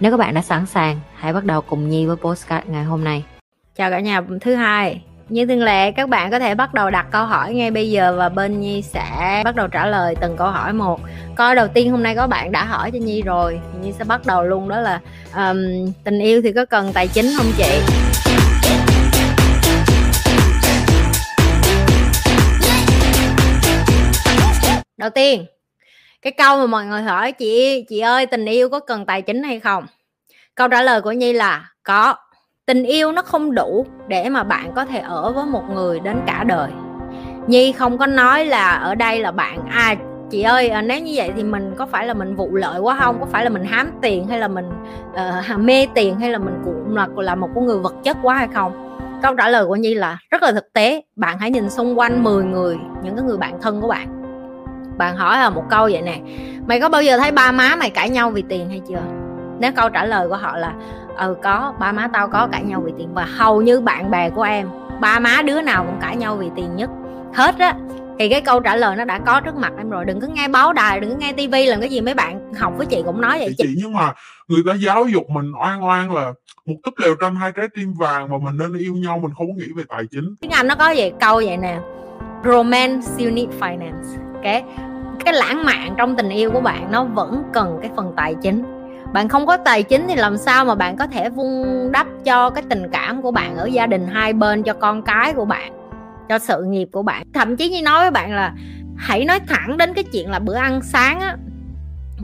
Nếu các bạn đã sẵn sàng, hãy bắt đầu cùng Nhi với postcard ngày hôm nay. Chào cả nhà thứ hai. Như thường lệ, các bạn có thể bắt đầu đặt câu hỏi ngay bây giờ và bên Nhi sẽ bắt đầu trả lời từng câu hỏi một. coi đầu tiên hôm nay có bạn đã hỏi cho Nhi rồi, Nhi sẽ bắt đầu luôn đó là um, tình yêu thì có cần tài chính không chị? Đầu tiên, cái câu mà mọi người hỏi chị chị ơi tình yêu có cần tài chính hay không câu trả lời của nhi là có. Tình yêu nó không đủ để mà bạn có thể ở với một người đến cả đời. Nhi không có nói là ở đây là bạn à chị ơi à, nếu như vậy thì mình có phải là mình vụ lợi quá không? Có phải là mình hám tiền hay là mình uh, mê tiền hay là mình cũng là là một con người vật chất quá hay không? Câu trả lời của nhi là rất là thực tế. Bạn hãy nhìn xung quanh 10 người những cái người bạn thân của bạn. Bạn hỏi là một câu vậy nè. Mày có bao giờ thấy ba má mày cãi nhau vì tiền hay chưa? Nếu câu trả lời của họ là ừ có ba má tao có cãi nhau vì tiền. Và hầu như bạn bè của em ba má đứa nào cũng cãi nhau vì tiền nhất. Hết á. Thì cái câu trả lời nó đã có trước mặt em rồi. Đừng có nghe báo đài đừng có nghe tivi làm cái gì. Mấy bạn học với chị cũng nói vậy chị nhưng mà người ta giáo dục mình oan oan là một túp lều tranh hai trái tim vàng mà mình nên yêu nhau mình không có nghĩ về tài chính. Tiếng anh nó có vậy câu vậy nè. Romance you need finance. Cái cái lãng mạn trong tình yêu của bạn nó vẫn cần cái phần tài chính bạn không có tài chính thì làm sao mà bạn có thể vun đắp cho cái tình cảm của bạn ở gia đình hai bên, cho con cái của bạn, cho sự nghiệp của bạn? Thậm chí như nói với bạn là, hãy nói thẳng đến cái chuyện là bữa ăn sáng á,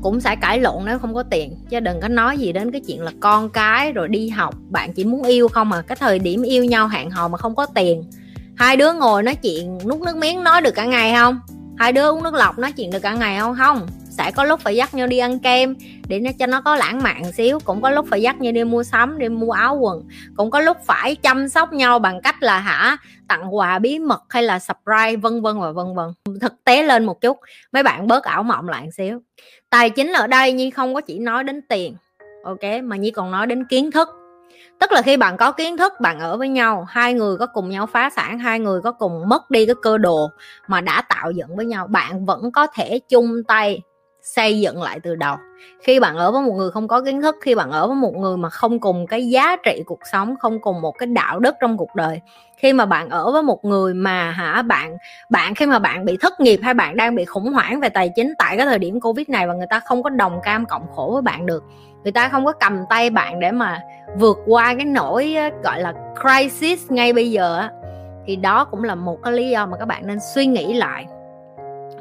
cũng sẽ cãi lộn nếu không có tiền, chứ đừng có nói gì đến cái chuyện là con cái rồi đi học, bạn chỉ muốn yêu không à. Cái thời điểm yêu nhau hẹn hò mà không có tiền, hai đứa ngồi nói chuyện nút nước miếng nói được cả ngày không? Hai đứa uống nước lọc nói chuyện được cả ngày không? Không sẽ có lúc phải dắt nhau đi ăn kem, để nó cho nó có lãng mạn xíu. Cũng có lúc phải dắt nhau đi mua sắm, đi mua áo quần. Cũng có lúc phải chăm sóc nhau bằng cách là hả, tặng quà bí mật hay là surprise, vân vân và vân vân. Thực tế lên một chút, mấy bạn bớt ảo mộng lại xíu. Tài chính ở đây nhi không có chỉ nói đến tiền, ok, mà nhi còn nói đến kiến thức. Tức là khi bạn có kiến thức, bạn ở với nhau, hai người có cùng nhau phá sản, hai người có cùng mất đi cái cơ đồ mà đã tạo dựng với nhau, bạn vẫn có thể chung tay xây dựng lại từ đầu. Khi bạn ở với một người không có kiến thức, khi bạn ở với một người mà không cùng cái giá trị cuộc sống, không cùng một cái đạo đức trong cuộc đời, khi mà bạn ở với một người mà hả, bạn bạn khi mà bạn bị thất nghiệp hay bạn đang bị khủng hoảng về tài chính tại cái thời điểm covid này và người ta không có đồng cam cộng khổ với bạn được, người ta không có cầm tay bạn để mà vượt qua cái nỗi gọi là crisis ngay bây giờ thì đó cũng là một cái lý do mà các bạn nên suy nghĩ lại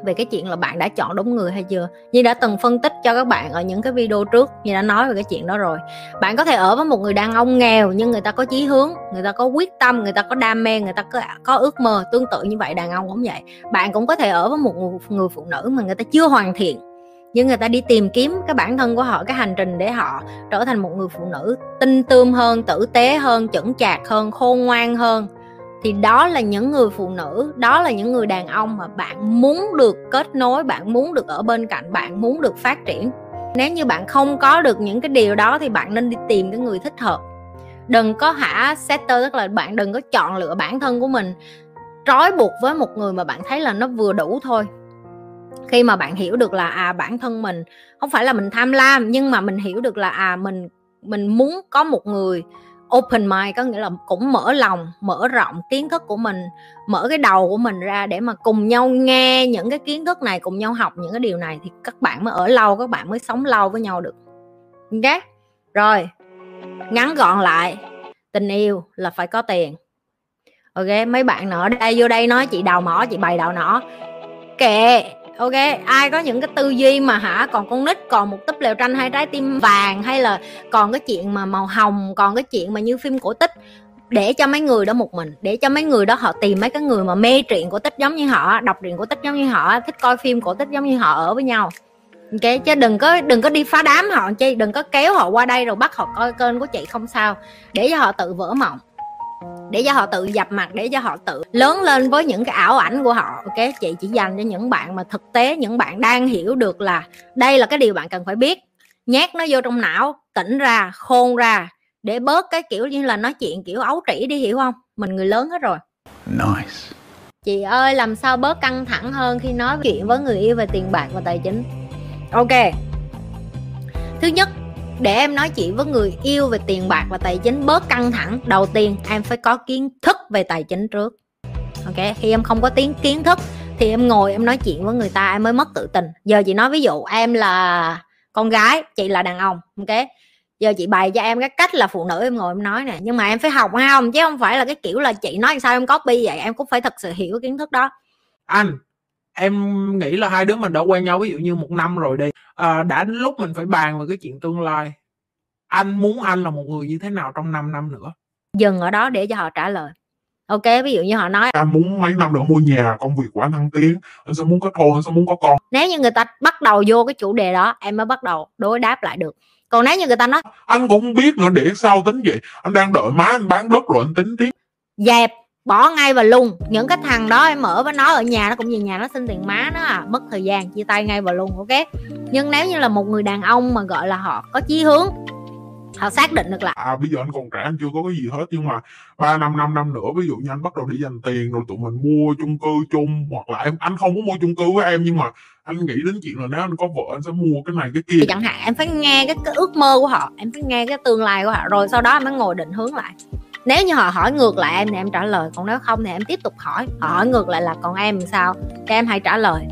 về cái chuyện là bạn đã chọn đúng người hay chưa? Như đã từng phân tích cho các bạn ở những cái video trước, như đã nói về cái chuyện đó rồi. Bạn có thể ở với một người đàn ông nghèo nhưng người ta có chí hướng, người ta có quyết tâm, người ta có đam mê, người ta có có ước mơ tương tự như vậy, đàn ông cũng vậy. Bạn cũng có thể ở với một người phụ nữ mà người ta chưa hoàn thiện, nhưng người ta đi tìm kiếm cái bản thân của họ, cái hành trình để họ trở thành một người phụ nữ tinh tươm hơn, tử tế hơn, chững chạc hơn, khôn ngoan hơn thì đó là những người phụ nữ, đó là những người đàn ông mà bạn muốn được kết nối, bạn muốn được ở bên cạnh, bạn muốn được phát triển. Nếu như bạn không có được những cái điều đó thì bạn nên đi tìm cái người thích hợp. Đừng có hả setter tức là bạn đừng có chọn lựa bản thân của mình, trói buộc với một người mà bạn thấy là nó vừa đủ thôi. Khi mà bạn hiểu được là à bản thân mình không phải là mình tham lam, nhưng mà mình hiểu được là à mình mình muốn có một người open mind, có nghĩa là cũng mở lòng, mở rộng kiến thức của mình, mở cái đầu của mình ra để mà cùng nhau nghe những cái kiến thức này, cùng nhau học những cái điều này thì các bạn mới ở lâu, các bạn mới sống lâu với nhau được. Ok? Rồi, ngắn gọn lại, tình yêu là phải có tiền. Ok, mấy bạn nữa đây, vô đây nói, chị đào mỏ, chị bày đào nỏ. Kệ ok, ai có những cái tư duy mà hả? Còn con nít, còn một túp lều tranh hai trái tim vàng, hay là còn cái chuyện mà màu hồng, còn cái chuyện mà như phim cổ tích, để cho mấy người đó một mình, để cho mấy người đó họ tìm mấy cái người mà mê truyện cổ tích giống như họ, đọc truyện cổ tích giống như họ, thích coi phim cổ tích giống như họ ở với nhau. Ok, chứ đừng có đừng có đi phá đám họ chi đừng có kéo họ qua đây rồi bắt họ coi kênh của chị không sao. Để cho họ tự vỡ mộng để cho họ tự dập mặt để cho họ tự lớn lên với những cái ảo ảnh của họ ok? Chị chỉ dành cho những bạn mà thực tế những bạn đang hiểu được là đây là cái điều bạn cần phải biết. Nhét nó vô trong não tỉnh ra khôn ra để bớt cái kiểu như là nói chuyện kiểu ấu trĩ đi hiểu không? Mình người lớn hết rồi. Nice. Chị ơi làm sao bớt căng thẳng hơn khi nói chuyện với người yêu về tiền bạc và tài chính? Ok. Thứ nhất để em nói chuyện với người yêu về tiền bạc và tài chính bớt căng thẳng, đầu tiên em phải có kiến thức về tài chính trước. Ok, khi em không có tiếng kiến thức thì em ngồi em nói chuyện với người ta em mới mất tự tin. Giờ chị nói ví dụ em là con gái, chị là đàn ông, ok? Giờ chị bày cho em cái cách là phụ nữ em ngồi em nói nè. Nhưng mà em phải học hay không? Chứ không phải là cái kiểu là chị nói sao em copy vậy, em cũng phải thật sự hiểu kiến thức đó. Anh, em nghĩ là hai đứa mình đã quen nhau ví dụ như một năm rồi đi à, đã đến lúc mình phải bàn về cái chuyện tương lai. Anh muốn anh là một người như thế nào trong 5 năm nữa? Dừng ở đó để cho họ trả lời. Ok ví dụ như họ nói anh muốn mấy năm nữa mua nhà công việc của anh thăng tiến anh sẽ muốn có thôn anh sẽ muốn có con. Nếu như người ta bắt đầu vô cái chủ đề đó em mới bắt đầu đối đáp lại được. Còn nếu như người ta nói anh cũng biết nữa để sau tính vậy? Anh đang đợi má anh bán đất rồi anh tính tiếp. Dẹp bỏ ngay và luôn những cái thằng đó em ở với nó ở nhà nó cũng về nhà nó xin tiền má nó à. Mất thời gian chia tay ngay và luôn ok? Nhưng nếu như là một người đàn ông mà gọi là họ có chí hướng họ xác định được là à bây giờ anh còn trẻ anh chưa có cái gì hết. Nhưng mà ba năm năm năm nữa ví dụ như anh bắt đầu đi dành tiền rồi tụi mình mua chung cư chung hoặc là em anh không có mua chung cư với em nhưng mà anh nghĩ đến chuyện là nếu anh có vợ anh sẽ mua cái này cái kia. Chẳng hạn em phải nghe cái, cái ước mơ của họ em phải nghe cái tương lai của họ rồi sau đó em mới ngồi định hướng lại nếu như họ hỏi ngược lại em thì em trả lời còn nếu không thì em tiếp tục hỏi. Họ hỏi ngược lại là còn em sao? Thì em hãy trả lời.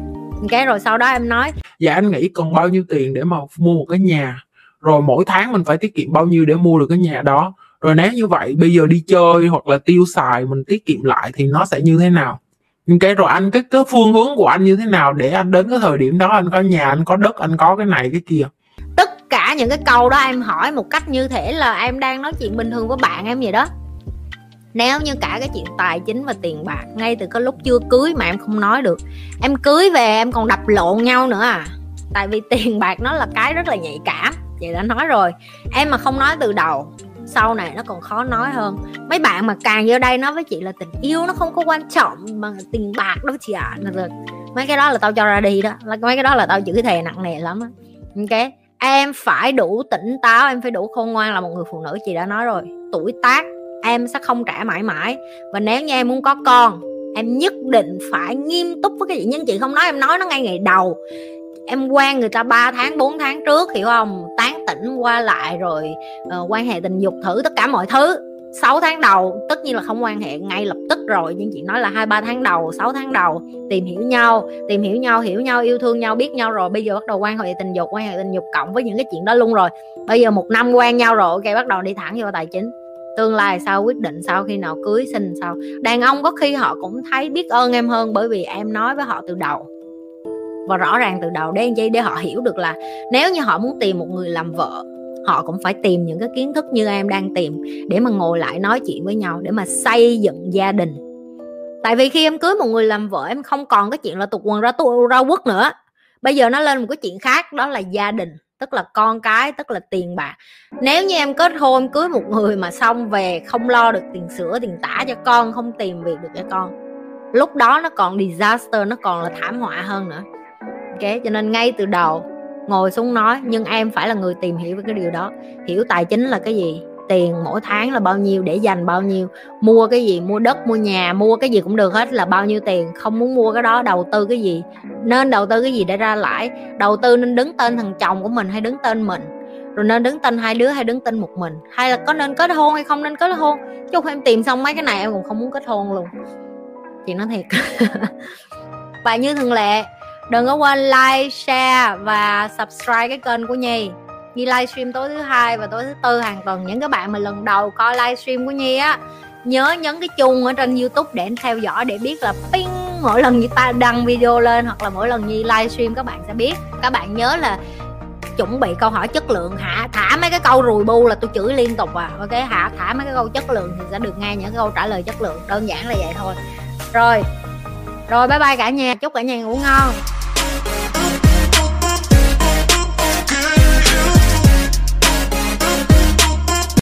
Cái rồi sau đó em nói. Dạ anh nghĩ còn bao nhiêu tiền để mà mua một cái nhà? Rồi mỗi tháng mình phải tiết kiệm bao nhiêu để mua được cái nhà đó? Rồi nếu như vậy bây giờ đi chơi hoặc là tiêu xài mình tiết kiệm lại thì nó sẽ như thế nào? Cái rồi anh cái cái phương hướng của anh như thế nào để anh đến cái thời điểm đó anh có nhà anh có đất anh có cái này cái kia? Tất cả những cái câu đó em hỏi một cách như thể là em đang nói chuyện bình thường với bạn em vậy đó nếu như cả cái chuyện tài chính và tiền bạc ngay từ cái lúc chưa cưới mà em không nói được, em cưới về em còn đập lộn nhau nữa à. Tại vì tiền bạc nó là cái rất là nhạy cảm chị đã nói rồi. Em mà không nói từ đầu, sau này nó còn khó nói hơn. Mấy bạn mà càng vô đây nói với chị là tình yêu nó không có quan trọng bằng tiền bạc đâu chị ạ. À. mấy cái đó là tao cho ra đi đó. Mấy cái đó là tao chữ thề nặng nề lắm á. Ok, em phải đủ tỉnh táo, em phải đủ khôn ngoan là một người phụ nữ, chị đã nói rồi. Tuổi tác em sẽ không trả mãi mãi. Và nếu như em muốn có con em nhất định phải nghiêm túc với cái gì. Nhưng chị không nói em nói nó ngay ngày đầu. Em quen người ta 3 tháng 4 tháng trước hiểu không? Tán tỉnh qua lại rồi uh, quan hệ tình dục thử tất cả mọi thứ. 6 tháng đầu tất nhiên là không quan hệ ngay lập tức rồi nhưng chị nói là hai ba tháng đầu 6 tháng đầu. Tìm hiểu nhau tìm hiểu nhau hiểu nhau yêu thương nhau biết nhau rồi. Bây giờ bắt đầu quan hệ tình dục quan hệ tình dục cộng với những cái chuyện đó luôn rồi. Bây giờ một năm quen nhau rồi ok bắt đầu đi thẳng vô tài chính tương lai sao quyết định sau, khi nào cưới, sinh sao đàn ông có khi họ cũng thấy biết ơn em hơn bởi vì em nói với họ từ đầu. Và rõ ràng từ đầu để chi để họ hiểu được là nếu như họ muốn tìm một người làm vợ, họ cũng phải tìm những cái kiến thức như em đang tìm để mà ngồi lại nói chuyện với nhau, để mà xây dựng gia đình. Tại vì khi em cưới một người làm vợ, em không còn cái chuyện là tục quần ra tu ra quốc nữa. Bây giờ nó lên một cái chuyện khác, đó là gia đình tức là con cái, tức là tiền bạc. Nếu như em kết hôn cưới một người mà xong về không lo được tiền sữa, tiền tả cho con, không tìm việc được cho con, lúc đó nó còn disaster, nó còn là thảm họa hơn nữa. Ok, cho nên ngay từ đầu ngồi xuống nói, nhưng em phải là người tìm hiểu về cái điều đó. Hiểu tài chính là cái gì? Tiền mỗi tháng là bao nhiêu, để dành bao nhiêu, mua cái gì, mua đất, mua nhà, mua cái gì cũng được hết là bao nhiêu tiền, không muốn mua cái đó, đầu tư cái gì, nên đầu tư cái gì để ra lãi, đầu tư nên đứng tên thằng chồng của mình hay đứng tên mình, rồi nên đứng tên hai đứa hay đứng tên một mình, hay là có nên kết hôn hay không nên kết hôn, chứ không em tìm xong mấy cái này em cũng không muốn kết hôn luôn. Chị nói thiệt. Và như thường lệ, đừng có quên like, share và subscribe cái kênh của nhi nhi livestream tối thứ hai và tối thứ tư hàng tuần. Những cái bạn mà lần đầu coi livestream của nhi á, nhớ nhấn cái chuông ở trên youtube để theo dõi để biết là ping, mỗi lần như ta đăng video lên hoặc là mỗi lần nhi livestream, các bạn sẽ biết. Các bạn nhớ là chuẩn bị câu hỏi chất lượng. Hạ thả mấy cái câu rùi bu là tôi chửi liên tục à. Ok hạ thả mấy cái câu chất lượng thì sẽ được nghe những câu trả lời chất lượng. Đơn giản là vậy thôi. Rồi. Rồi, bye bye cả nhà. Chúc cả nhà ngủ ngon.